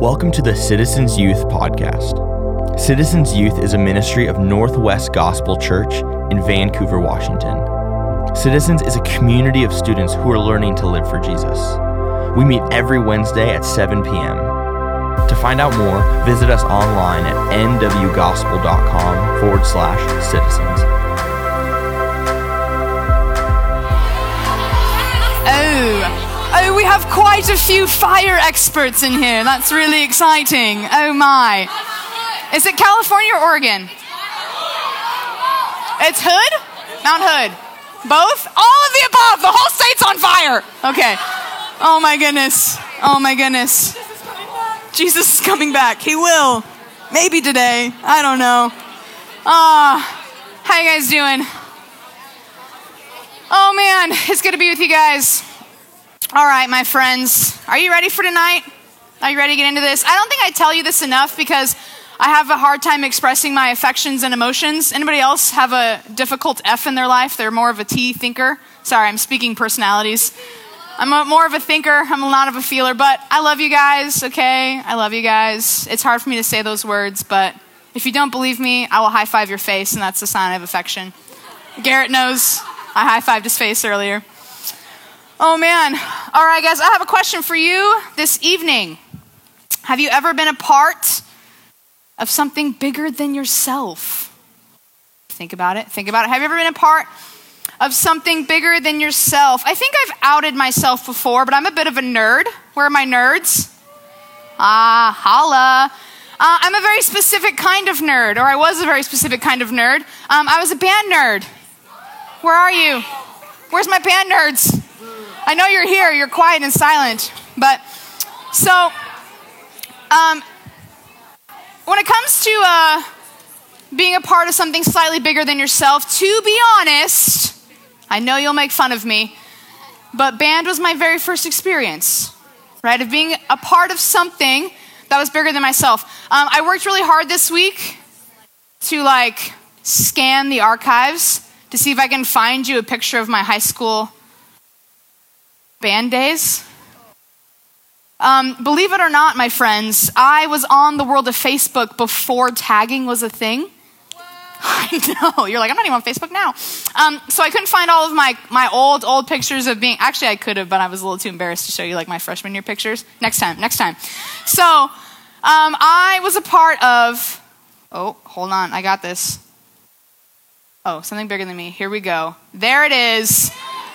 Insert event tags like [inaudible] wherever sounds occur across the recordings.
Welcome to the Citizens Youth Podcast. Citizens Youth is a ministry of Northwest Gospel Church in Vancouver, Washington. Citizens is a community of students who are learning to live for Jesus. We meet every Wednesday at 7 p.m. To find out more, visit us online at nwgospel.com forward slash citizens. Oh, oh, we have quite a few fire experts in here. That's really exciting. Oh my. Is it California or Oregon? It's Hood? Mount Hood. Both? All of the above. The whole state's on fire. Okay. Oh my goodness. Oh my goodness. Jesus is coming back. He will. Maybe today. I don't know. Ah, how you guys doing? Oh man, it's good to be with you guys. All right, my friends, are you ready for tonight? Are you ready to get into this? I don't think I tell you this enough because I have a hard time expressing my affections and emotions. Anybody else have a difficult F in their life? They're more of a T thinker. Sorry, I'm speaking personalities. I'm a, more of a thinker. I'm a lot of a feeler, but I love you guys, okay? I love you guys. It's hard for me to say those words, but if you don't believe me, I will high five your face, and that's a sign of affection. Garrett knows I high fived his face earlier. Oh man. All right, guys, I have a question for you this evening. Have you ever been a part of something bigger than yourself? Think about it. Think about it. Have you ever been a part of something bigger than yourself? I think I've outed myself before, but I'm a bit of a nerd. Where are my nerds? Ah, holla. Uh, I'm a very specific kind of nerd, or I was a very specific kind of nerd. Um, I was a band nerd. Where are you? Where's my band nerds? I know you're here, you're quiet and silent. But so, um, when it comes to uh, being a part of something slightly bigger than yourself, to be honest, I know you'll make fun of me, but band was my very first experience, right? Of being a part of something that was bigger than myself. Um, I worked really hard this week to like scan the archives to see if I can find you a picture of my high school band days. Um, believe it or not, my friends, I was on the world of Facebook before tagging was a thing. [laughs] I know. You're like, I'm not even on Facebook now. Um, so I couldn't find all of my, my old, old pictures of being. Actually, I could have, but I was a little too embarrassed to show you like my freshman year pictures. Next time, next time. So um, I was a part of. Oh, hold on. I got this. Oh, something bigger than me. Here we go. There it is.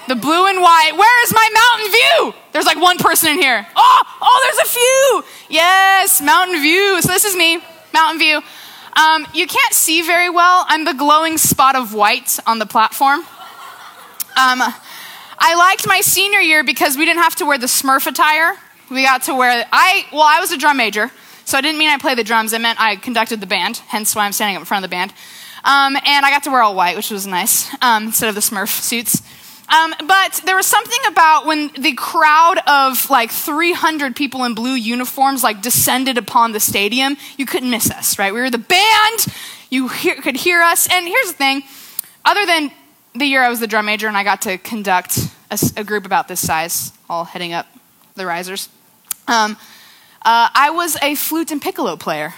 The blue and white. Where is my Mountain View? There's like one person in here. Oh, oh, there's a few. Yes, Mountain View. So this is me, Mountain View. Um, you can't see very well. I'm the glowing spot of white on the platform. Um, I liked my senior year because we didn't have to wear the Smurf attire. We got to wear. I well, I was a drum major, so I didn't mean I played the drums. I meant I conducted the band. Hence why I'm standing up in front of the band. Um, and I got to wear all white, which was nice um, instead of the Smurf suits. Um, but there was something about when the crowd of like 300 people in blue uniforms like descended upon the stadium, you couldn't miss us, right? We were the band, you hear, could hear us. And here's the thing other than the year I was the drum major and I got to conduct a, a group about this size, all heading up the risers, um, uh, I was a flute and piccolo player.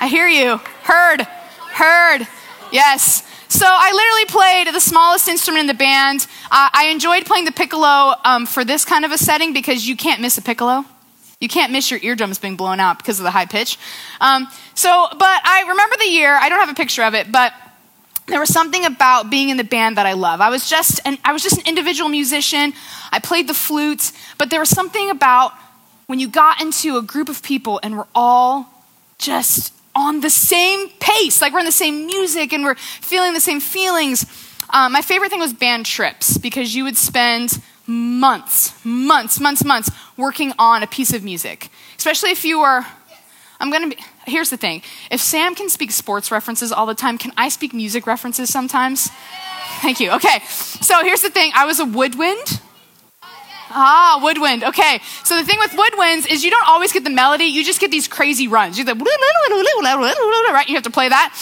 I hear you. Heard. Heard. Yes. So I literally played the smallest instrument in the band. Uh, I enjoyed playing the piccolo um, for this kind of a setting because you can't miss a piccolo. You can't miss your eardrums being blown out because of the high pitch. Um, so, but I remember the year. I don't have a picture of it, but there was something about being in the band that I love. I was just an, I was just an individual musician. I played the flute, but there was something about when you got into a group of people and we're all just on the same pace, like we're in the same music and we're feeling the same feelings. Um, my favorite thing was band trips because you would spend months, months, months, months working on a piece of music, especially if you were. I'm gonna be. Here's the thing: if Sam can speak sports references all the time, can I speak music references sometimes? Thank you. Okay, so here's the thing: I was a woodwind. Ah, woodwind. Okay. So the thing with woodwinds is you don't always get the melody, you just get these crazy runs. You the right? You have to play that.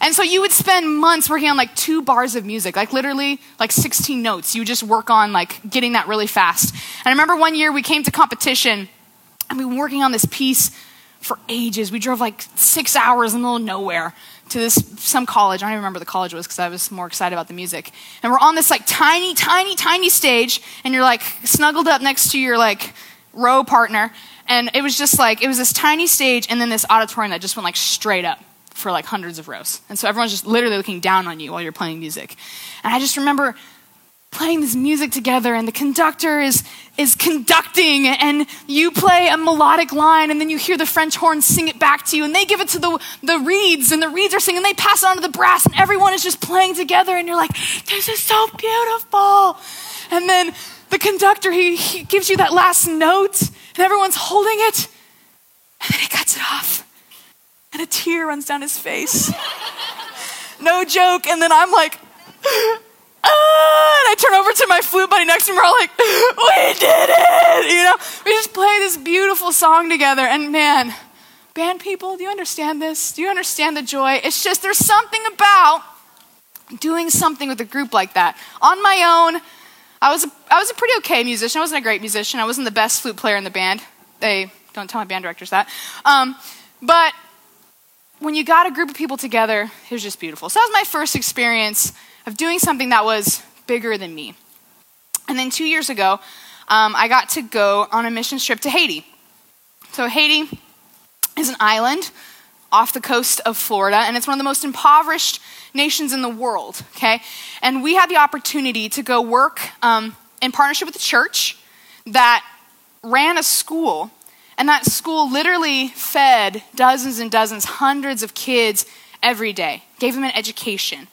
And so you would spend months working on like two bars of music, like literally like 16 notes. You just work on like getting that really fast. And I remember one year we came to competition And we were working on this piece for ages. We drove like six hours in the middle of nowhere to this some college. I don't even remember the college was because I was more excited about the music. And we're on this like tiny, tiny, tiny stage, and you're like snuggled up next to your like row partner. And it was just like it was this tiny stage, and then this auditorium that just went like straight up for like hundreds of rows. And so everyone's just literally looking down on you while you're playing music. And I just remember playing this music together and the conductor is is conducting and you play a melodic line and then you hear the french horn sing it back to you and they give it to the, the reeds and the reeds are singing and they pass it on to the brass and everyone is just playing together and you're like this is so beautiful. And then the conductor he, he gives you that last note and everyone's holding it and then he cuts it off and a tear runs down his face. [laughs] No joke and then i'm like [laughs] ah, and I turn over to my flute buddy next to me. We're all like, we did it! You know, we just play this beautiful song together. And man, band people, do you understand this? Do you understand the joy? It's just there's something about doing something with a group like that. On my own, I was a, I was a pretty okay musician. I wasn't a great musician. I wasn't the best flute player in the band. They don't tell my band directors that. Um, but when you got a group of people together, it was just beautiful. So that was my first experience of doing something that was bigger than me. And then two years ago, um, I got to go on a mission trip to Haiti. So, Haiti is an island off the coast of Florida, and it's one of the most impoverished nations in the world, okay? And we had the opportunity to go work um, in partnership with a church that ran a school, and that school literally fed dozens and dozens, hundreds of kids every day, gave them an education.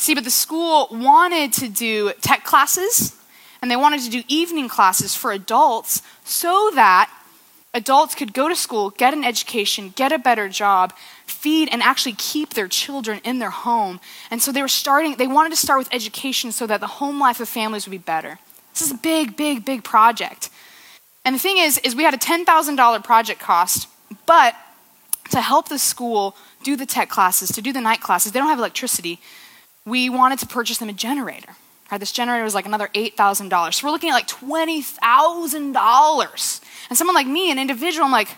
See, but the school wanted to do tech classes and they wanted to do evening classes for adults so that adults could go to school, get an education, get a better job, feed and actually keep their children in their home. And so they were starting, they wanted to start with education so that the home life of families would be better. This is a big, big, big project. And the thing is, is we had a $10,000 project cost, but to help the school do the tech classes, to do the night classes, they don't have electricity we wanted to purchase them a generator. Right, this generator was like another $8,000. So we're looking at like $20,000. And someone like me, an individual, I'm like,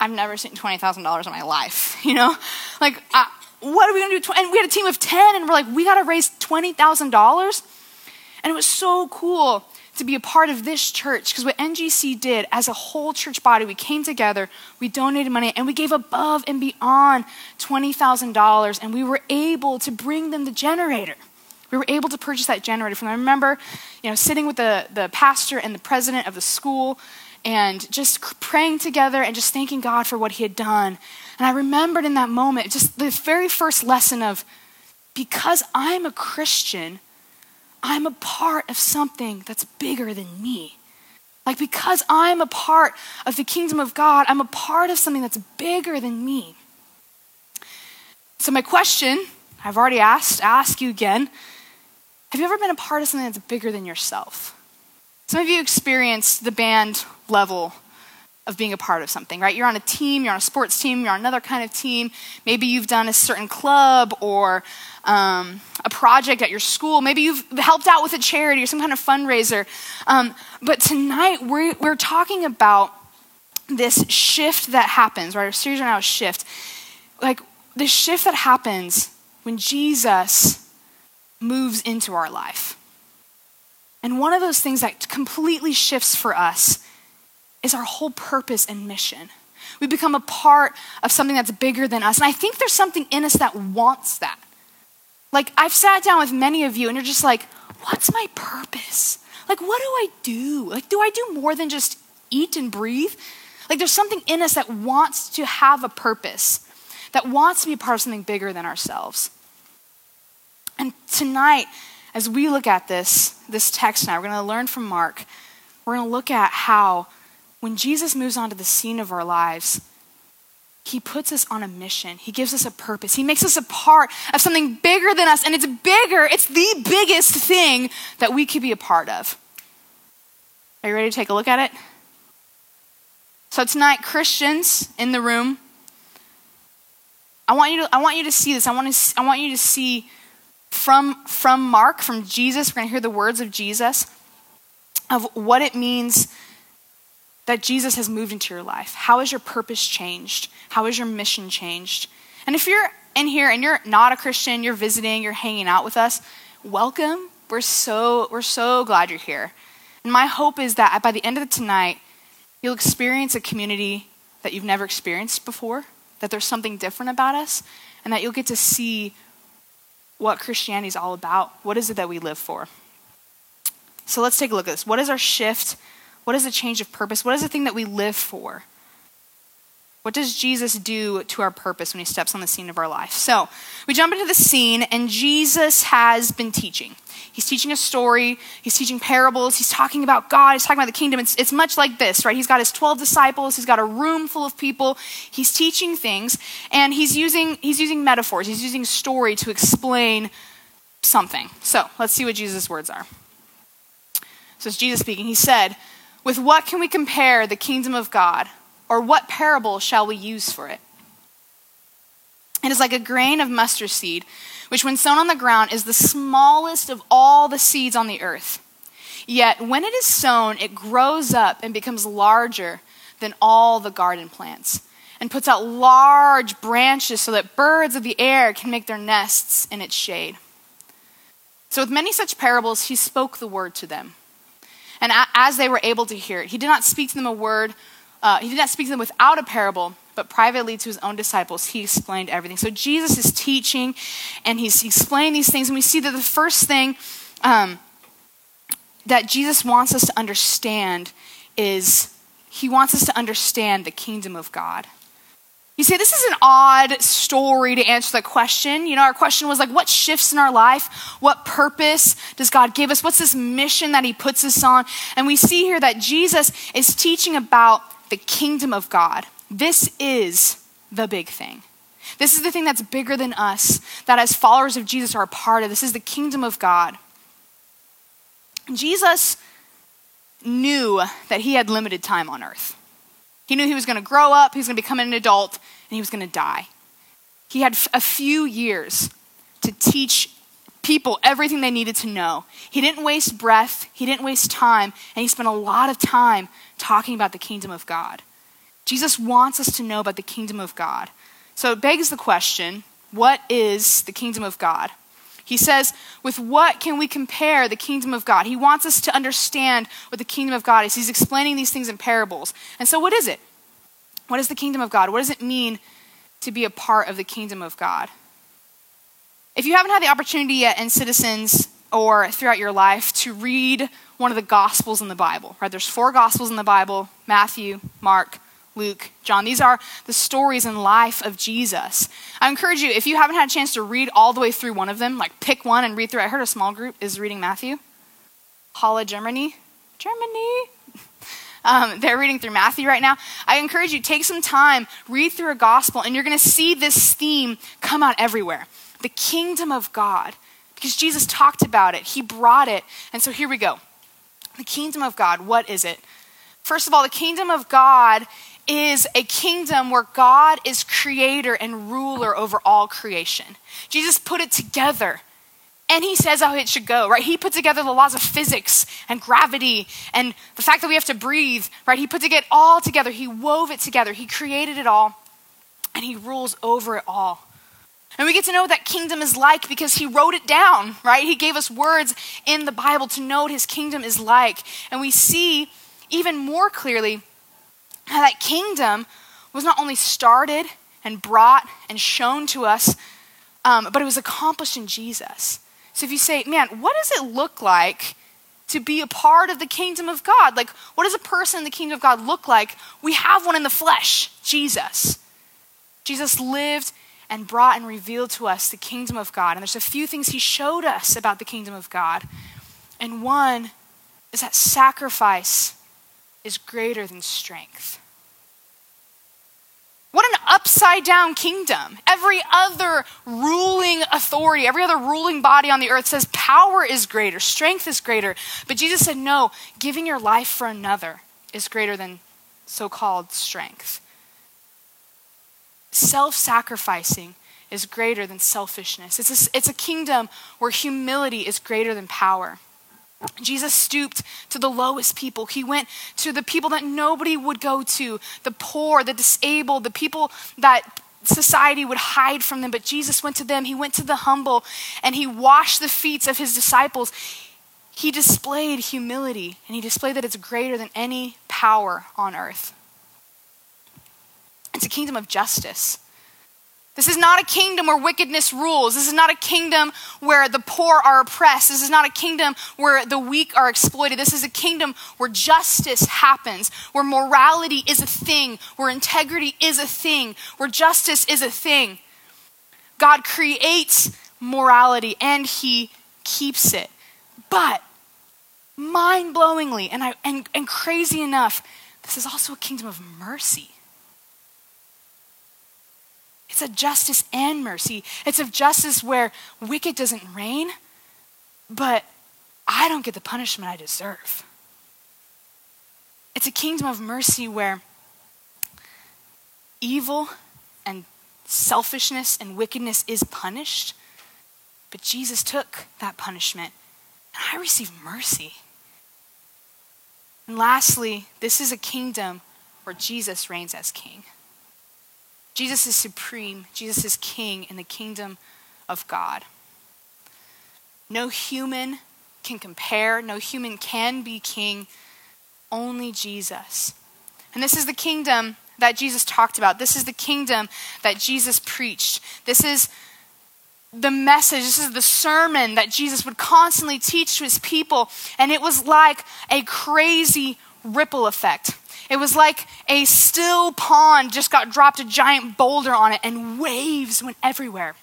I've never seen $20,000 in my life, [laughs] you know? Like, uh, what are we gonna do? And we had a team of 10, and we're like, we gotta raise $20,000. And it was so cool to be a part of this church because what NGC did as a whole church body, we came together, we donated money, and we gave above and beyond $20,000, and we were able to bring them the generator. We were able to purchase that generator from them. I remember, you know, sitting with the, the pastor and the president of the school and just praying together and just thanking God for what he had done. And I remembered in that moment just the very first lesson of because I'm a Christian, I'm a part of something that's bigger than me. Like, because I'm a part of the kingdom of God, I'm a part of something that's bigger than me. So, my question I've already asked, ask you again have you ever been a part of something that's bigger than yourself? Some of you experienced the band level of being a part of something, right? You're on a team, you're on a sports team, you're on another kind of team. Maybe you've done a certain club or um, a project at your school. Maybe you've helped out with a charity or some kind of fundraiser. Um, but tonight we're, we're talking about this shift that happens, right? Our series right now shift. Like the shift that happens when Jesus moves into our life. And one of those things that completely shifts for us is our whole purpose and mission. We become a part of something that's bigger than us. And I think there's something in us that wants that. Like, I've sat down with many of you, and you're just like, what's my purpose? Like, what do I do? Like, do I do more than just eat and breathe? Like, there's something in us that wants to have a purpose, that wants to be a part of something bigger than ourselves. And tonight, as we look at this, this text now, we're going to learn from Mark. We're going to look at how when Jesus moves onto the scene of our lives, he puts us on a mission. He gives us a purpose. He makes us a part of something bigger than us, and it's bigger, it's the biggest thing that we could be a part of. Are you ready to take a look at it? So, tonight, Christians in the room, I want you to, I want you to see this. I want, to, I want you to see from, from Mark, from Jesus, we're going to hear the words of Jesus, of what it means that Jesus has moved into your life? How has your purpose changed? How has your mission changed? And if you're in here and you're not a Christian, you're visiting, you're hanging out with us, welcome. We're so we're so glad you're here. And my hope is that by the end of tonight, you'll experience a community that you've never experienced before, that there's something different about us, and that you'll get to see what Christianity is all about. What is it that we live for? So let's take a look at this. What is our shift? What is the change of purpose? What is the thing that we live for? What does Jesus do to our purpose when he steps on the scene of our life? So we jump into the scene, and Jesus has been teaching. He's teaching a story, he's teaching parables, he's talking about God, he's talking about the kingdom. It's, it's much like this, right? He's got his 12 disciples, he's got a room full of people, he's teaching things, and he's using, he's using metaphors, he's using story to explain something. So let's see what Jesus' words are. So it's Jesus speaking. He said, With what can we compare the kingdom of God? Or what parable shall we use for it? It is like a grain of mustard seed, which, when sown on the ground, is the smallest of all the seeds on the earth. Yet, when it is sown, it grows up and becomes larger than all the garden plants, and puts out large branches so that birds of the air can make their nests in its shade. So, with many such parables, he spoke the word to them. And as they were able to hear it, he did not speak to them a word uh, he did not speak to them without a parable, but privately to his own disciples, he explained everything. So Jesus is teaching and he's explaining these things, and we see that the first thing um, that Jesus wants us to understand is he wants us to understand the kingdom of God. You say, this is an odd story to answer the question. You know, our question was like, what shifts in our life? What purpose does God give us? What's this mission that He puts us on? And we see here that Jesus is teaching about the kingdom of God. This is the big thing. This is the thing that's bigger than us, that as followers of Jesus are a part of. This is the kingdom of God. Jesus knew that he had limited time on earth. He knew he was going to grow up, he was going to become an adult, and he was going to die. He had a few years to teach people everything they needed to know. He didn't waste breath, he didn't waste time, and he spent a lot of time talking about the kingdom of God. Jesus wants us to know about the kingdom of God. So it begs the question what is the kingdom of God? He says, with what can we compare the kingdom of God? He wants us to understand what the kingdom of God is. He's explaining these things in parables. And so, what is it? What is the kingdom of God? What does it mean to be a part of the kingdom of God? If you haven't had the opportunity yet in Citizens or throughout your life to read one of the Gospels in the Bible, right? There's four Gospels in the Bible Matthew, Mark, Luke, John. These are the stories and life of Jesus. I encourage you, if you haven't had a chance to read all the way through one of them, like pick one and read through. I heard a small group is reading Matthew. Halle, Germany. Germany. [laughs] Um, they're reading through Matthew right now. I encourage you, take some time, read through a gospel, and you're going to see this theme come out everywhere the kingdom of God. Because Jesus talked about it, he brought it. And so here we go. The kingdom of God, what is it? First of all, the kingdom of God is a kingdom where God is creator and ruler over all creation. Jesus put it together and he says how it should go, right? He put together the laws of physics and gravity and the fact that we have to breathe, right? He put it all together. He wove it together. He created it all and he rules over it all. And we get to know what that kingdom is like because he wrote it down, right? He gave us words in the Bible to know what his kingdom is like. And we see even more clearly how that kingdom was not only started and brought and shown to us, um, but it was accomplished in Jesus. So if you say, man, what does it look like to be a part of the kingdom of God? Like, what does a person in the kingdom of God look like? We have one in the flesh, Jesus. Jesus lived and brought and revealed to us the kingdom of God. And there's a few things he showed us about the kingdom of God. And one is that sacrifice is greater than strength. What an upside down kingdom. Every other ruling authority, every other ruling body on the earth says power is greater, strength is greater. But Jesus said, no, giving your life for another is greater than so called strength self sacrificing is greater than selfishness. It's a, it's a kingdom where humility is greater than power. Jesus stooped to the lowest people. He went to the people that nobody would go to the poor, the disabled, the people that society would hide from them. But Jesus went to them. He went to the humble and he washed the feet of his disciples. He displayed humility and he displayed that it's greater than any power on earth. It's a kingdom of justice. This is not a kingdom where wickedness rules. This is not a kingdom where the poor are oppressed. This is not a kingdom where the weak are exploited. This is a kingdom where justice happens, where morality is a thing, where integrity is a thing, where justice is a thing. God creates morality and he keeps it. But mind blowingly and, and, and crazy enough, this is also a kingdom of mercy. It's a justice and mercy. It's a justice where wicked doesn't reign, but I don't get the punishment I deserve. It's a kingdom of mercy where evil and selfishness and wickedness is punished, but Jesus took that punishment, and I receive mercy. And lastly, this is a kingdom where Jesus reigns as king. Jesus is supreme, Jesus is king in the kingdom of God. No human can compare, no human can be king, only Jesus. And this is the kingdom that Jesus talked about. This is the kingdom that Jesus preached. This is the message, this is the sermon that Jesus would constantly teach to his people. And it was like a crazy ripple effect. It was like a still pond just got dropped a giant boulder on it, and waves went everywhere.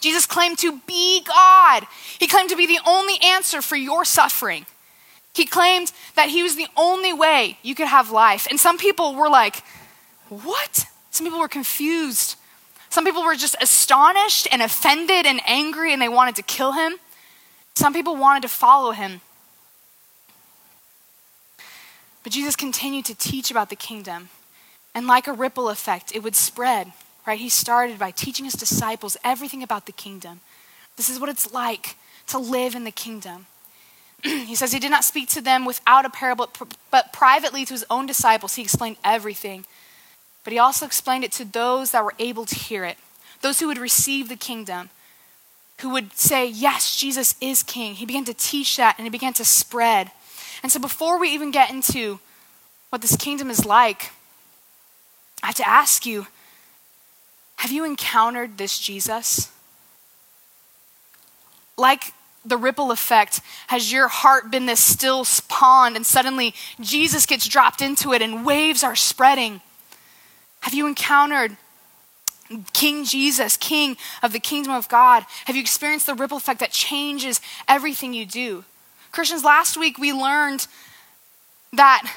Jesus claimed to be God. He claimed to be the only answer for your suffering. He claimed that he was the only way you could have life. And some people were like, What? Some people were confused. Some people were just astonished and offended and angry, and they wanted to kill him. Some people wanted to follow him. But Jesus continued to teach about the kingdom. And like a ripple effect, it would spread, right? He started by teaching his disciples everything about the kingdom. This is what it's like to live in the kingdom. [clears throat] he says he did not speak to them without a parable, but privately to his own disciples, he explained everything. But he also explained it to those that were able to hear it, those who would receive the kingdom, who would say, Yes, Jesus is king. He began to teach that and it began to spread. And so before we even get into what this kingdom is like, I have to ask you have you encountered this Jesus? Like the ripple effect, has your heart been this still pond and suddenly Jesus gets dropped into it and waves are spreading? Have you encountered King Jesus, King of the kingdom of God? Have you experienced the ripple effect that changes everything you do? Christians, last week we learned that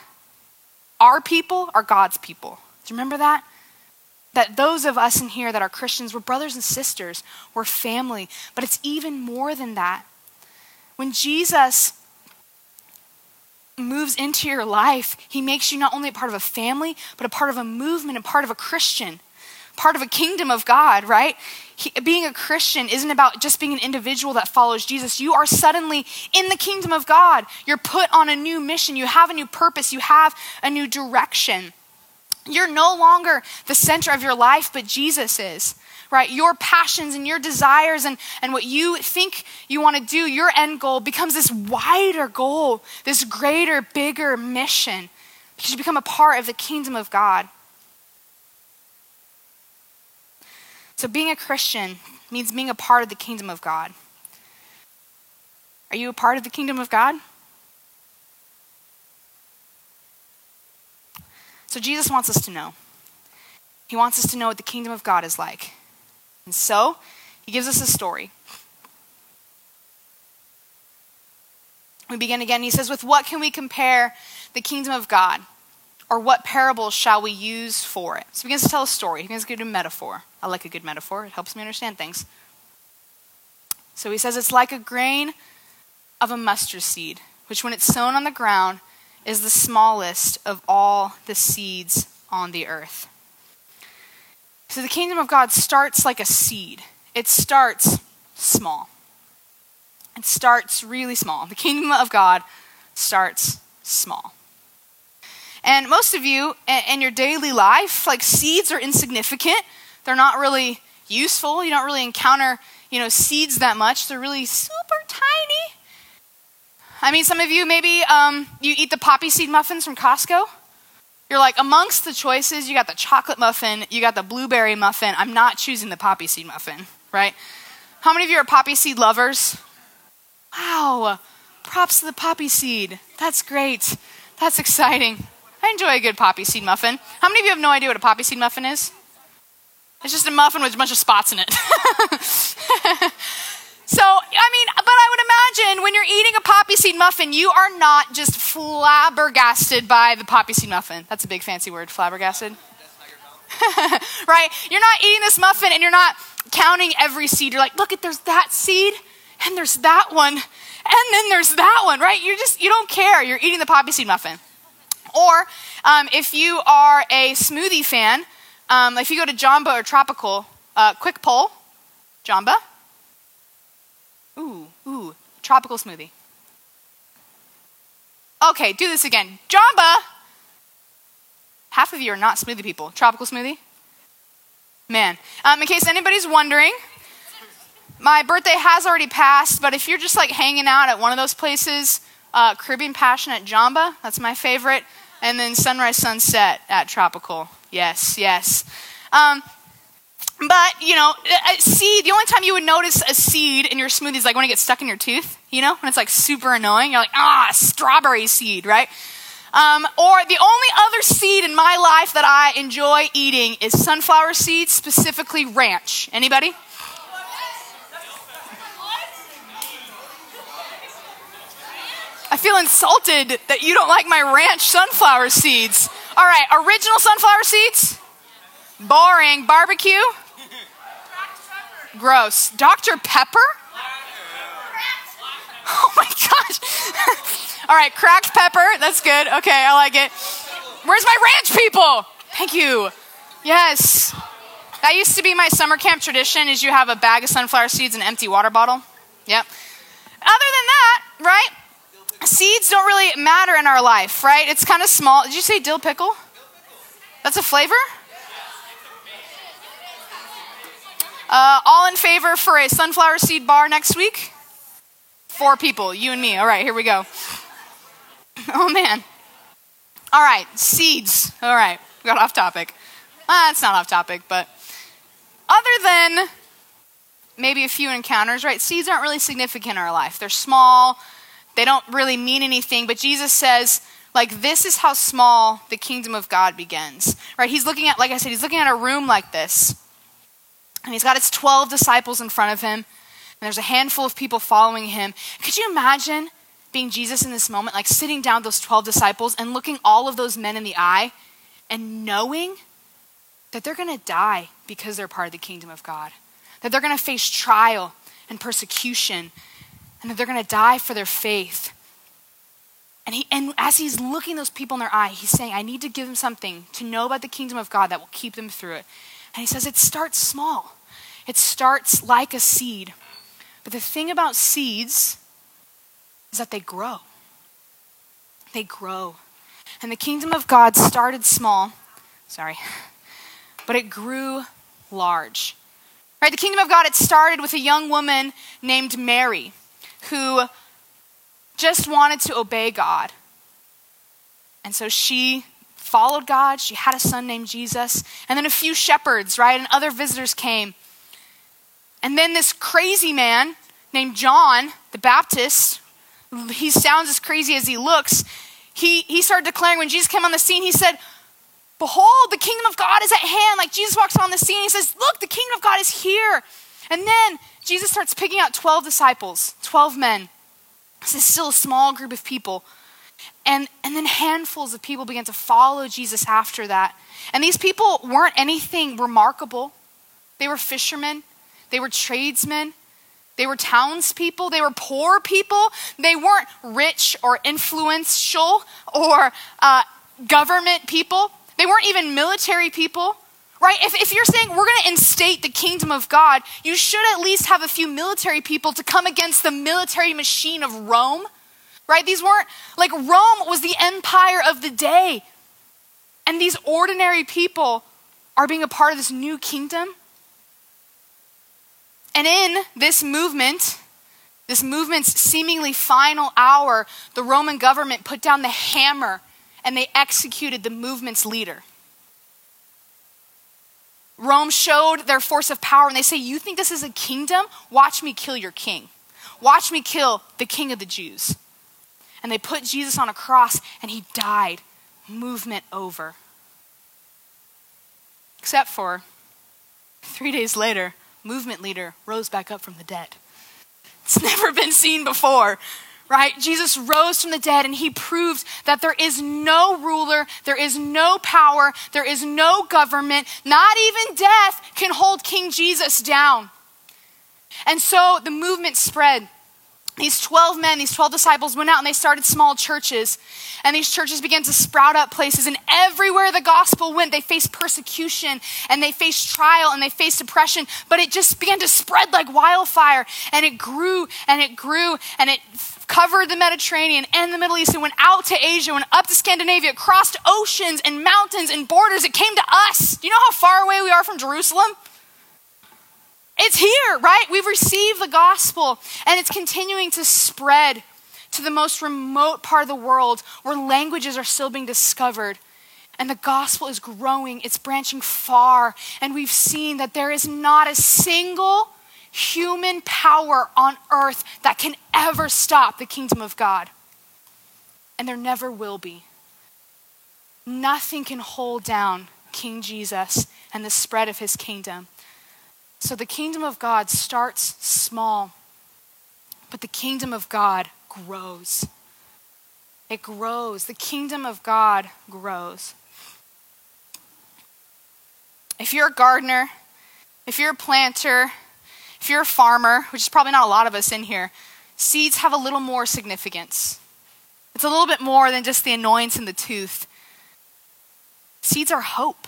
our people are God's people. Do you remember that? That those of us in here that are Christians, we're brothers and sisters, we're family. But it's even more than that. When Jesus moves into your life, he makes you not only a part of a family, but a part of a movement, a part of a Christian part of a kingdom of God, right? He, being a Christian isn't about just being an individual that follows Jesus. You are suddenly in the kingdom of God. You're put on a new mission. You have a new purpose. You have a new direction. You're no longer the center of your life, but Jesus is, right? Your passions and your desires and, and what you think you want to do, your end goal becomes this wider goal, this greater, bigger mission because you become a part of the kingdom of God. So, being a Christian means being a part of the kingdom of God. Are you a part of the kingdom of God? So, Jesus wants us to know. He wants us to know what the kingdom of God is like. And so, he gives us a story. We begin again. He says, With what can we compare the kingdom of God? Or what parables shall we use for it? So he begins to tell a story. He begins to give a metaphor. I like a good metaphor, it helps me understand things. So he says it's like a grain of a mustard seed, which when it's sown on the ground is the smallest of all the seeds on the earth. So the kingdom of God starts like a seed, it starts small. It starts really small. The kingdom of God starts small. And most of you in your daily life, like seeds are insignificant. They're not really useful. You don't really encounter, you know, seeds that much. They're really super tiny. I mean, some of you maybe um, you eat the poppy seed muffins from Costco. You're like, amongst the choices, you got the chocolate muffin, you got the blueberry muffin. I'm not choosing the poppy seed muffin, right? How many of you are poppy seed lovers? Wow, props to the poppy seed. That's great. That's exciting. I enjoy a good poppy seed muffin. How many of you have no idea what a poppy seed muffin is? It's just a muffin with a bunch of spots in it. [laughs] so, I mean, but I would imagine when you're eating a poppy seed muffin, you are not just flabbergasted by the poppy seed muffin. That's a big fancy word, flabbergasted. [laughs] right? You're not eating this muffin and you're not counting every seed. You're like, look at there's that seed and there's that one and then there's that one, right? You just you don't care. You're eating the poppy seed muffin. Or um, if you are a smoothie fan, um, if you go to Jamba or Tropical, uh, quick poll, Jamba. Ooh, ooh, tropical smoothie. Okay, do this again. Jamba. Half of you are not smoothie people. Tropical smoothie? Man. Um, in case anybody's wondering, my birthday has already passed, but if you're just like hanging out at one of those places, uh, Caribbean Passion at Jamba, that's my favorite, and then Sunrise Sunset at Tropical. Yes, yes. Um, but, you know, a seed, the only time you would notice a seed in your smoothie is like when it gets stuck in your tooth, you know, when it's like super annoying. You're like, ah, strawberry seed, right? Um, or the only other seed in my life that I enjoy eating is sunflower seeds, specifically ranch. Anybody? I feel insulted that you don't like my ranch sunflower seeds. All right, original sunflower seeds? Boring. Barbecue? Gross. Dr. Pepper? Oh my gosh. [laughs] All right, cracked pepper. That's good. Okay, I like it. Where's my ranch people? Thank you. Yes. That used to be my summer camp tradition is you have a bag of sunflower seeds and an empty water bottle. Yep. Other than that, right? Seeds don't really matter in our life, right? It's kind of small. Did you say dill pickle? That's a flavor? Uh, all in favor for a sunflower seed bar next week? Four people, you and me. All right, here we go. [laughs] Oh man. All right, seeds. All right, we got off topic. Uh, it's not off topic, but other than maybe a few encounters, right? Seeds aren't really significant in our life. They're small, they don't really mean anything, but Jesus says, like, this is how small the kingdom of God begins. Right? He's looking at, like I said, he's looking at a room like this. And he's got his 12 disciples in front of him. And there's a handful of people following him. Could you imagine being Jesus in this moment, like sitting down with those 12 disciples and looking all of those men in the eye and knowing that they're going to die because they're part of the kingdom of God? That they're going to face trial and persecution and that they're going to die for their faith. And, he, and as he's looking those people in their eye, he's saying, I need to give them something to know about the kingdom of God that will keep them through it. And he says, it starts small. It starts like a seed. But the thing about seeds is that they grow. They grow. And the kingdom of God started small, sorry, but it grew large. Right? The kingdom of God, it started with a young woman named Mary who just wanted to obey God. And so she followed God. She had a son named Jesus. And then a few shepherds, right? And other visitors came. And then this crazy man named John the Baptist, he sounds as crazy as he looks. He, he started declaring when Jesus came on the scene, he said, Behold, the kingdom of God is at hand. Like Jesus walks on the scene, he says, Look, the kingdom of God is here. And then Jesus starts picking out 12 disciples, 12 men. This is still a small group of people. And, and then handfuls of people began to follow Jesus after that. And these people weren't anything remarkable. They were fishermen, they were tradesmen, they were townspeople, they were poor people. They weren't rich or influential or uh, government people. They weren't even military people Right? If, if you're saying we're going to instate the kingdom of God, you should at least have a few military people to come against the military machine of Rome. Right? These weren't, like, Rome was the empire of the day. And these ordinary people are being a part of this new kingdom. And in this movement, this movement's seemingly final hour, the Roman government put down the hammer and they executed the movement's leader. Rome showed their force of power and they say, You think this is a kingdom? Watch me kill your king. Watch me kill the king of the Jews. And they put Jesus on a cross and he died. Movement over. Except for three days later, movement leader rose back up from the dead. It's [laughs] never been seen before right? Jesus rose from the dead and he proved that there is no ruler, there is no power, there is no government, not even death can hold King Jesus down. And so the movement spread. These 12 men, these 12 disciples went out and they started small churches. And these churches began to sprout up places. And everywhere the gospel went, they faced persecution and they faced trial and they faced oppression. But it just began to spread like wildfire. And it grew and it grew and it covered the Mediterranean and the Middle East and went out to Asia, went up to Scandinavia, crossed oceans and mountains and borders. It came to us. Do you know how far away we are from Jerusalem? It's here, right? We've received the gospel and it's continuing to spread to the most remote part of the world where languages are still being discovered. And the gospel is growing, it's branching far. And we've seen that there is not a single human power on earth that can ever stop the kingdom of God. And there never will be. Nothing can hold down King Jesus and the spread of his kingdom. So the kingdom of God starts small, but the kingdom of God grows. It grows. The kingdom of God grows. If you're a gardener, if you're a planter, if you're a farmer, which is probably not a lot of us in here, seeds have a little more significance. It's a little bit more than just the annoyance in the tooth. Seeds are hope.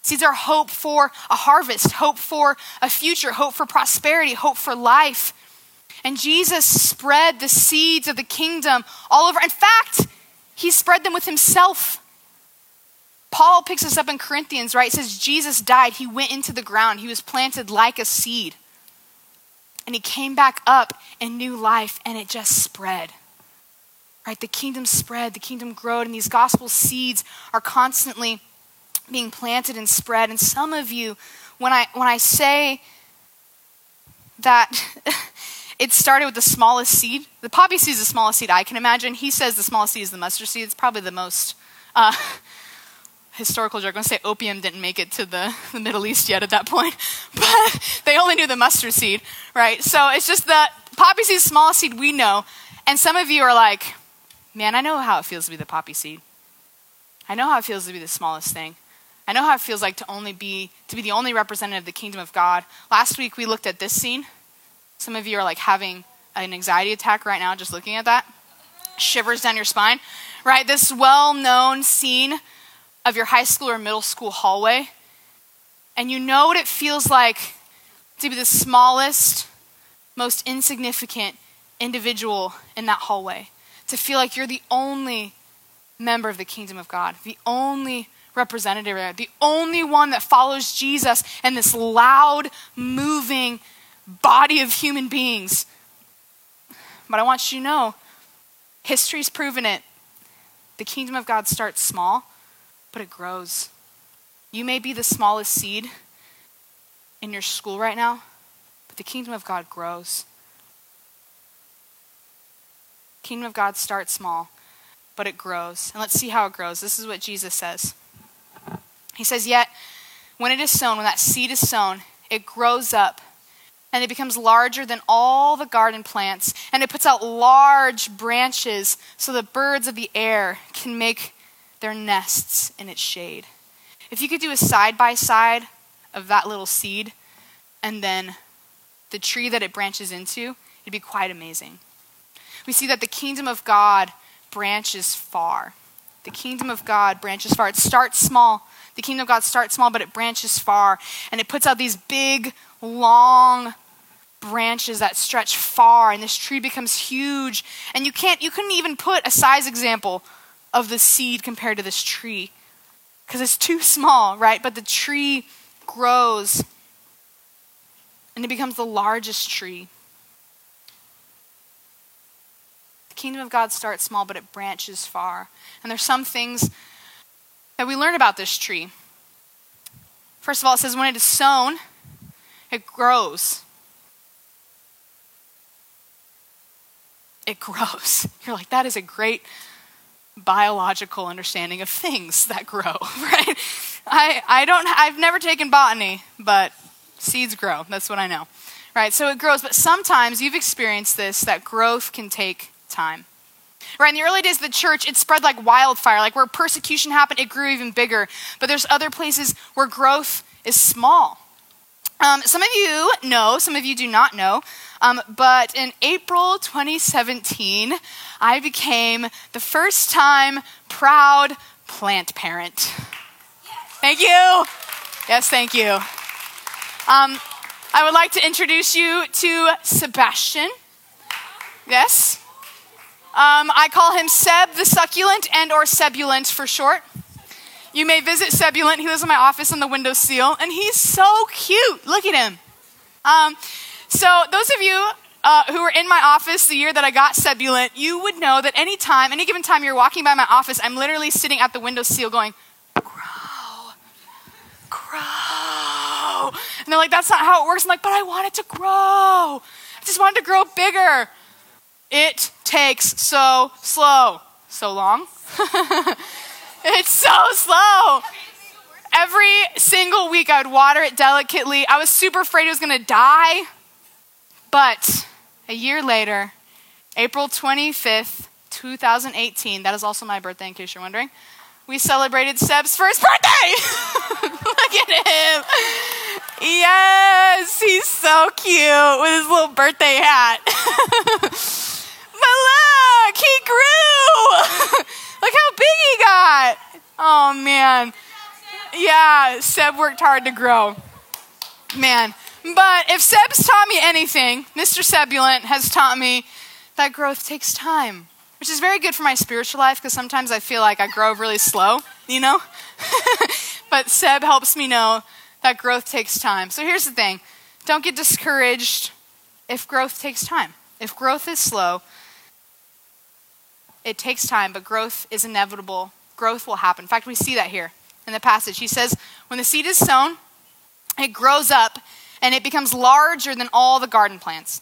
Seeds are hope for a harvest, hope for a future, hope for prosperity, hope for life. And Jesus spread the seeds of the kingdom all over. In fact, he spread them with himself. Paul picks us up in Corinthians, right? It says Jesus died. He went into the ground. He was planted like a seed. And he came back up in new life and it just spread. Right? The kingdom spread, the kingdom growed, and these gospel seeds are constantly being planted and spread. And some of you, when I when I say that [laughs] it started with the smallest seed, the poppy seed is the smallest seed I can imagine. He says the smallest seed is the mustard seed. It's probably the most uh, historical joke. I'm going to say opium didn't make it to the, the Middle East yet at that point, [laughs] but they only knew the mustard seed, right? So it's just the poppy seed, smallest seed we know. And some of you are like, man, I know how it feels to be the poppy seed. I know how it feels to be the smallest thing. I know how it feels like to only be to be the only representative of the kingdom of God. Last week we looked at this scene. Some of you are like having an anxiety attack right now just looking at that. Shivers down your spine, right? This well-known scene of your high school or middle school hallway, and you know what it feels like to be the smallest, most insignificant individual in that hallway, to feel like you're the only member of the kingdom of God, the only representative the only one that follows Jesus and this loud, moving body of human beings. But I want you to know history's proven it. The kingdom of God starts small but it grows. You may be the smallest seed in your school right now, but the kingdom of God grows. Kingdom of God starts small, but it grows. And let's see how it grows. This is what Jesus says. He says, Yet when it is sown, when that seed is sown, it grows up and it becomes larger than all the garden plants, and it puts out large branches so the birds of the air can make their nests in its shade. If you could do a side by side of that little seed and then the tree that it branches into, it'd be quite amazing. We see that the kingdom of God branches far. The kingdom of God branches far. It starts small. The kingdom of God starts small, but it branches far. And it puts out these big, long branches that stretch far. And this tree becomes huge. And you can't, you couldn't even put a size example of the seed compared to this tree because it's too small, right? But the tree grows and it becomes the largest tree. The kingdom of God starts small, but it branches far. And there's some things that we learn about this tree. First of all, it says when it is sown, it grows. It grows. [laughs] You're like, that is a great biological understanding of things that grow, [laughs] right? I, I don't, I've never taken botany, but seeds grow. That's what I know, right? So it grows, but sometimes you've experienced this that growth can take time. Right, in the early days of the church, it spread like wildfire. Like where persecution happened, it grew even bigger. But there's other places where growth is small. Um, some of you know, some of you do not know, um, but in April 2017, I became the first time proud plant parent. Thank you. Yes, thank you. Um, I would like to introduce you to Sebastian. Yes. Um, I call him Seb the Succulent and or Sebulent for short. You may visit Sebulent. He lives in my office on the window seal, and he's so cute. Look at him. Um, so those of you uh, who were in my office the year that I got Sebulent, you would know that any time, any given time you're walking by my office, I'm literally sitting at the window seal going, grow, grow. And they're like, that's not how it works. I'm like, but I want it to grow. I just want it to grow bigger. It takes so slow. So long. [laughs] it's so slow. Every single week I would water it delicately. I was super afraid it was going to die. But a year later, April 25th, 2018, that is also my birthday in case you're wondering, we celebrated Seb's first birthday. [laughs] Look at him. Yes, he's so cute with his little birthday hat. [laughs] but look, he grew. [laughs] look how big he got. Oh, man. Yeah, Seb worked hard to grow. Man. But if Seb's taught me anything, Mr. Sebulent has taught me that growth takes time, which is very good for my spiritual life because sometimes I feel like I grow really slow, you know? [laughs] but Seb helps me know that growth takes time. So here's the thing don't get discouraged if growth takes time. If growth is slow, it takes time, but growth is inevitable. Growth will happen. In fact, we see that here in the passage. He says, when the seed is sown, it grows up and it becomes larger than all the garden plants.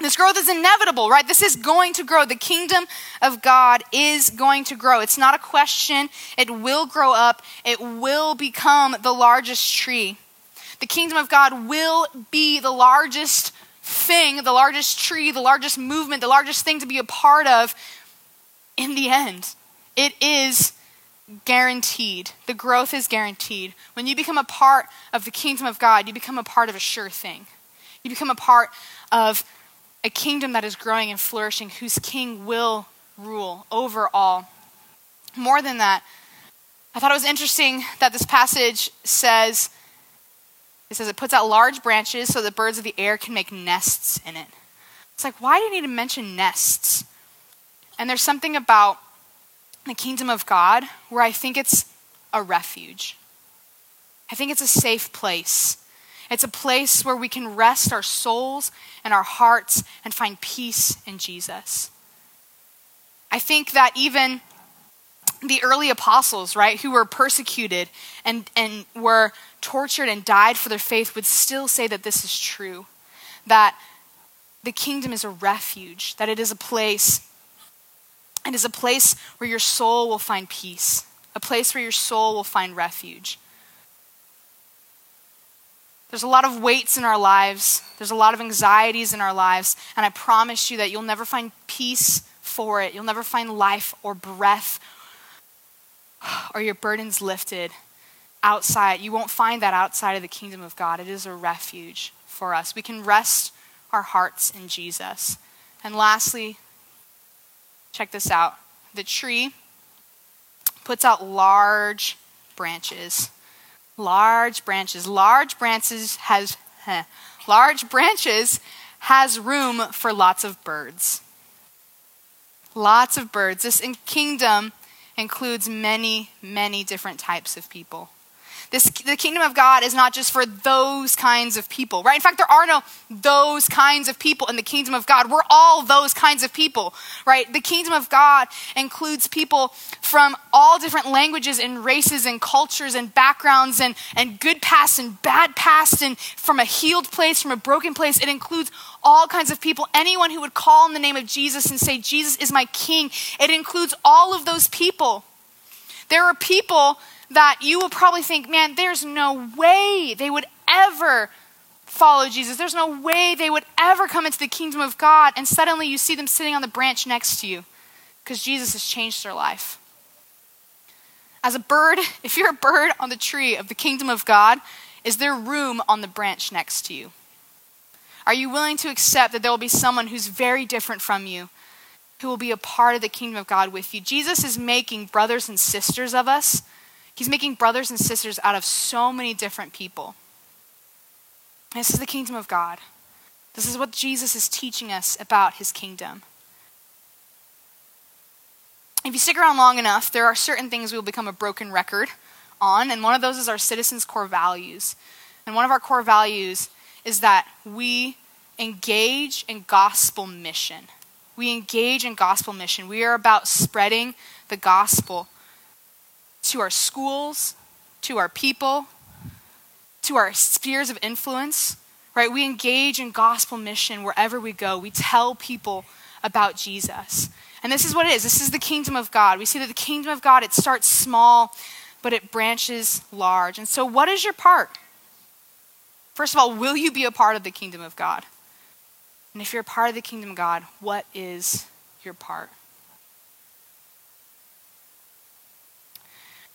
This growth is inevitable, right? This is going to grow. The kingdom of God is going to grow. It's not a question. It will grow up, it will become the largest tree. The kingdom of God will be the largest thing, the largest tree, the largest movement, the largest thing to be a part of in the end. It is guaranteed. The growth is guaranteed. When you become a part of the kingdom of God, you become a part of a sure thing. You become a part of a kingdom that is growing and flourishing, whose king will rule over all. More than that, I thought it was interesting that this passage says it says it puts out large branches so the birds of the air can make nests in it. It's like, why do you need to mention nests? And there's something about the kingdom of God where I think it's a refuge. I think it's a safe place. It's a place where we can rest our souls and our hearts and find peace in Jesus. I think that even the early apostles, right, who were persecuted and, and were tortured and died for their faith, would still say that this is true. That the kingdom is a refuge, that it is a place it is a place where your soul will find peace, a place where your soul will find refuge. There's a lot of weights in our lives, there's a lot of anxieties in our lives, and I promise you that you'll never find peace for it. You'll never find life or breath or your burdens lifted outside. You won't find that outside of the kingdom of God. It is a refuge for us. We can rest our hearts in Jesus. And lastly, Check this out. the tree puts out large branches. Large branches. Large branches has heh, large branches has room for lots of birds. Lots of birds. This in kingdom includes many, many different types of people. This, the kingdom of God is not just for those kinds of people, right? In fact, there are no those kinds of people in the kingdom of God. We're all those kinds of people, right? The kingdom of God includes people from all different languages and races and cultures and backgrounds and, and good past and bad past and from a healed place, from a broken place. It includes all kinds of people. Anyone who would call in the name of Jesus and say, Jesus is my king. It includes all of those people. There are people that you will probably think, man, there's no way they would ever follow Jesus. There's no way they would ever come into the kingdom of God. And suddenly you see them sitting on the branch next to you because Jesus has changed their life. As a bird, [laughs] if you're a bird on the tree of the kingdom of God, is there room on the branch next to you? Are you willing to accept that there will be someone who's very different from you, who will be a part of the kingdom of God with you? Jesus is making brothers and sisters of us He's making brothers and sisters out of so many different people. This is the kingdom of God. This is what Jesus is teaching us about his kingdom. If you stick around long enough, there are certain things we will become a broken record on, and one of those is our citizens' core values. And one of our core values is that we engage in gospel mission. We engage in gospel mission. We are about spreading the gospel to our schools, to our people, to our spheres of influence, right? We engage in gospel mission wherever we go. We tell people about Jesus. And this is what it is. This is the kingdom of God. We see that the kingdom of God, it starts small, but it branches large. And so what is your part? First of all, will you be a part of the kingdom of God? And if you're a part of the kingdom of God, what is your part?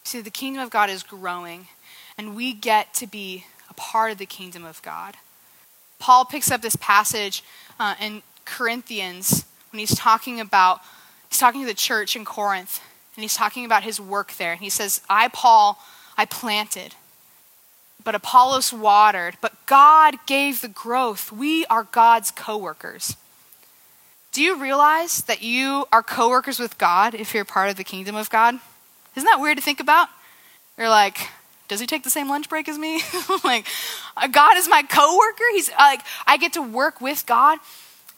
See, the kingdom of God is growing, and we get to be a part of the kingdom of God. Paul picks up this passage uh, in Corinthians when he's talking about, he's talking to the church in Corinth, and he's talking about his work there. And he says, I, Paul, I planted, but Apollos watered, but God gave the growth. We are God's co workers. Do you realize that you are co workers with God if you're part of the kingdom of God? Isn't that weird to think about? You're like, does he take the same lunch break as me? [laughs] like, uh, God is my coworker. He's like, I get to work with God.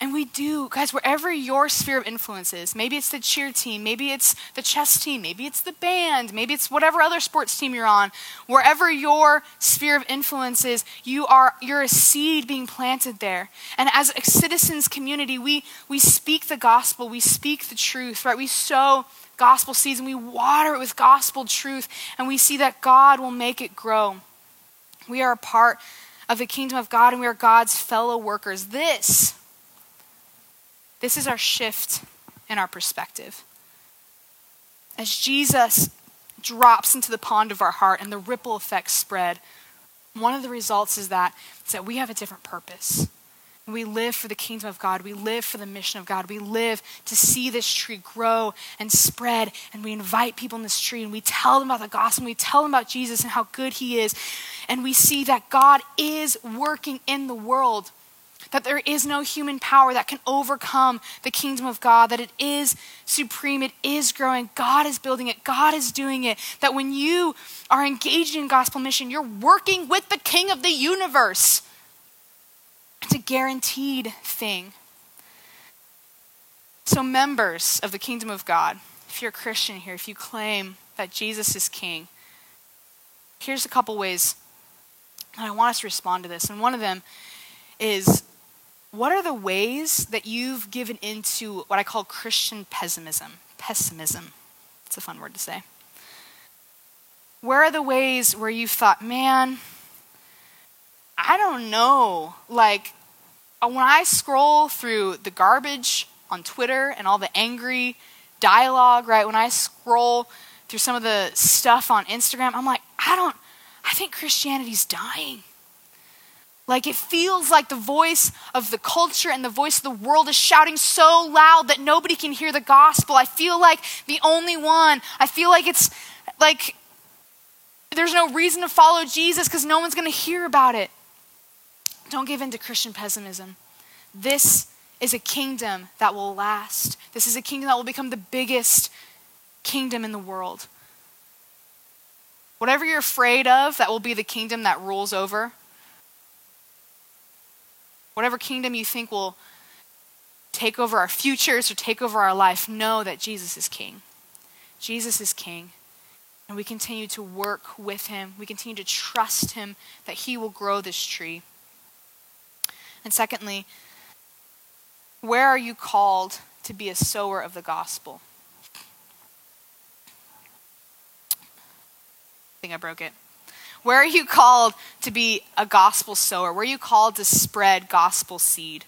And we do, guys, wherever your sphere of influence is, maybe it's the cheer team, maybe it's the chess team, maybe it's the band, maybe it's whatever other sports team you're on, wherever your sphere of influence is, you are you're a seed being planted there. And as a citizens community, we we speak the gospel, we speak the truth, right? We sow gospel seeds and we water it with gospel truth and we see that God will make it grow. We are a part of the kingdom of God and we are God's fellow workers. This, this is our shift in our perspective. As Jesus drops into the pond of our heart and the ripple effects spread, one of the results is that, is that we have a different purpose. We live for the kingdom of God. We live for the mission of God. We live to see this tree grow and spread. And we invite people in this tree and we tell them about the gospel. And We tell them about Jesus and how good he is. And we see that God is working in the world. That there is no human power that can overcome the kingdom of God, that it is supreme, it is growing. God is building it, God is doing it. That when you are engaged in gospel mission, you're working with the king of the universe. It's a guaranteed thing. So, members of the kingdom of God, if you're a Christian here, if you claim that Jesus is king, here's a couple ways that I want us to respond to this. And one of them is what are the ways that you've given into what I call Christian pessimism? Pessimism. It's a fun word to say. Where are the ways where you've thought, man, I don't know. Like, uh, when I scroll through the garbage on Twitter and all the angry dialogue, right? When I scroll through some of the stuff on Instagram, I'm like, I don't, I think Christianity's dying. Like it feels like the voice of the culture and the voice of the world is shouting so loud that nobody can hear the gospel. I feel like the only one. I feel like it's like there's no reason to follow Jesus because no one's going to hear about it. Don't give in to Christian pessimism. This is a kingdom that will last. This is a kingdom that will become the biggest kingdom in the world. Whatever you're afraid of, that will be the kingdom that rules over. Whatever kingdom you think will take over our futures or take over our life, know that Jesus is king. Jesus is king. And we continue to work with him. We continue to trust him that he will grow this tree. And secondly, where are you called to be a sower of the gospel? I think I broke it. Where are you called to be a gospel sower? Where are you called to spread gospel seed?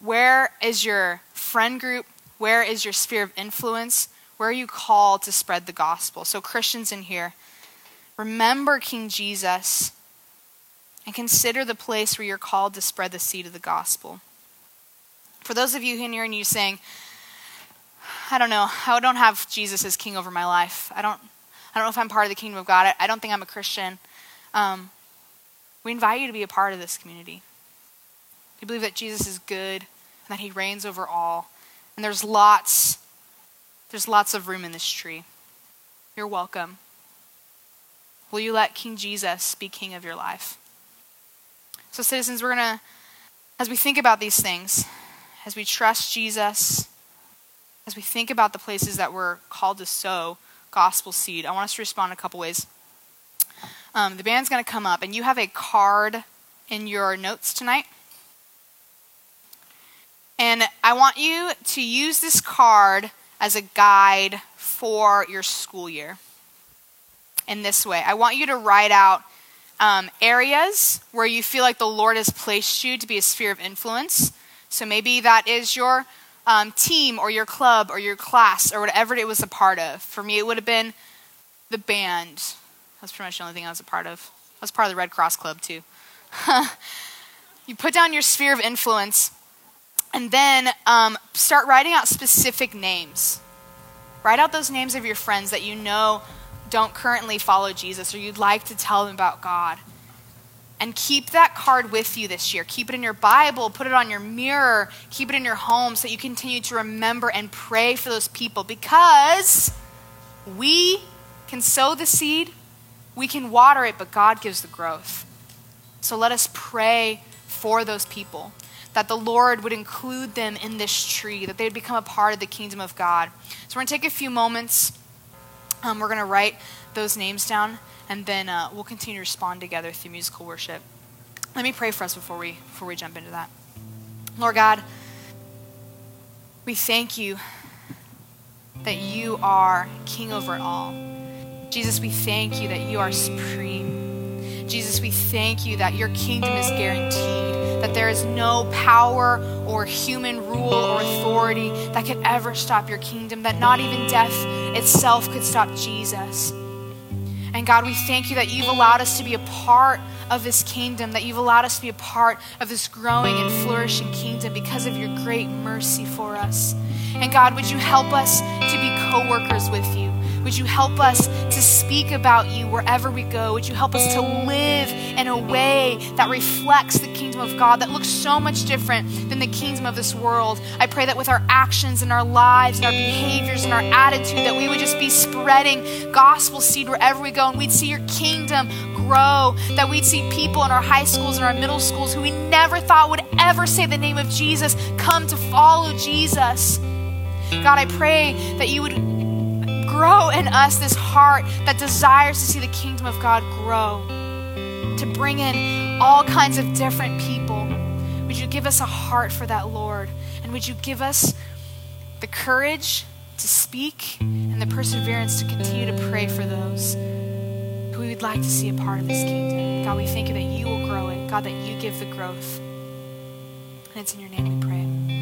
Where is your friend group? Where is your sphere of influence? Where are you called to spread the gospel? So, Christians in here, remember King Jesus and consider the place where you're called to spread the seed of the gospel. For those of you in here and you saying, I don't know, I don't have Jesus as king over my life. I don't I don't know if I'm part of the kingdom of God. I, don't think I'm a Christian. Um, we invite you to be a part of this community. We believe that Jesus is good and that he reigns over all. And there's lots, there's lots of room in this tree. You're welcome. Will you let King Jesus be king of your life? So, citizens, we're going to, as we think about these things, as we trust Jesus, as we think about the places that we're called to sow, gospel seed, I want us to respond a couple ways. Um, the band's going to come up, and you have a card in your notes tonight. And I want you to use this card as a guide for your school year in this way. I want you to write out um, areas where you feel like the Lord has placed you to be a sphere of influence. So maybe that is your um, team or your club or your class or whatever it was a part of. For me, it would have been the band. That's pretty much the only thing I was a part of. I was part of the Red Cross Club too. [laughs] you put down your sphere of influence and then um, start writing out specific names. Write out those names of your friends that you know don't currently follow Jesus or you'd like to tell them about God. And keep that card with you this year. Keep it in your Bible, put it on your mirror, keep it in your home so you continue to remember and pray for those people because we can sow the seed, we can water it, but God gives the growth. So let us pray for those people that the Lord would include them in this tree, that they would become a part of the kingdom of God. So we're going to take a few moments. Um, we're going to write those names down and then uh, we'll continue to respond together through musical worship. Let me pray for us before we before we jump into that. Lord God, we thank you that you are king over all. Jesus, we thank you that you are supreme. Jesus, we thank you that your kingdom is guaranteed, that there is no power or human rule or authority that could ever stop your kingdom, that not even death itself could stop Jesus. And God, we thank you that you've allowed us to be a part of this kingdom, that you've allowed us to be a part of this growing and flourishing kingdom because of your great mercy for us. And God, would you help us to be co workers with you? Would you help us to speak about you wherever we go? Would you help us to live in a way that reflects the kingdom of God, that looks so much different than the kingdom of this world? I pray that with our actions and our lives and our behaviors and our attitude, that we would just be spreading gospel seed wherever we go and we'd see your kingdom grow, that we'd see people in our high schools and our middle schools who we never thought would ever say the name of Jesus come to follow Jesus. God, I pray that you would grow in us this heart that desires to see the kingdom of God grow, to bring in all kinds of different people. Would you give us a heart for that, Lord? And would you give us the courage to speak and the perseverance to continue to pray for those who we would like to see a part of this kingdom? God, we thank you that you will grow it. God, that you give the growth. And it's in your name we pray.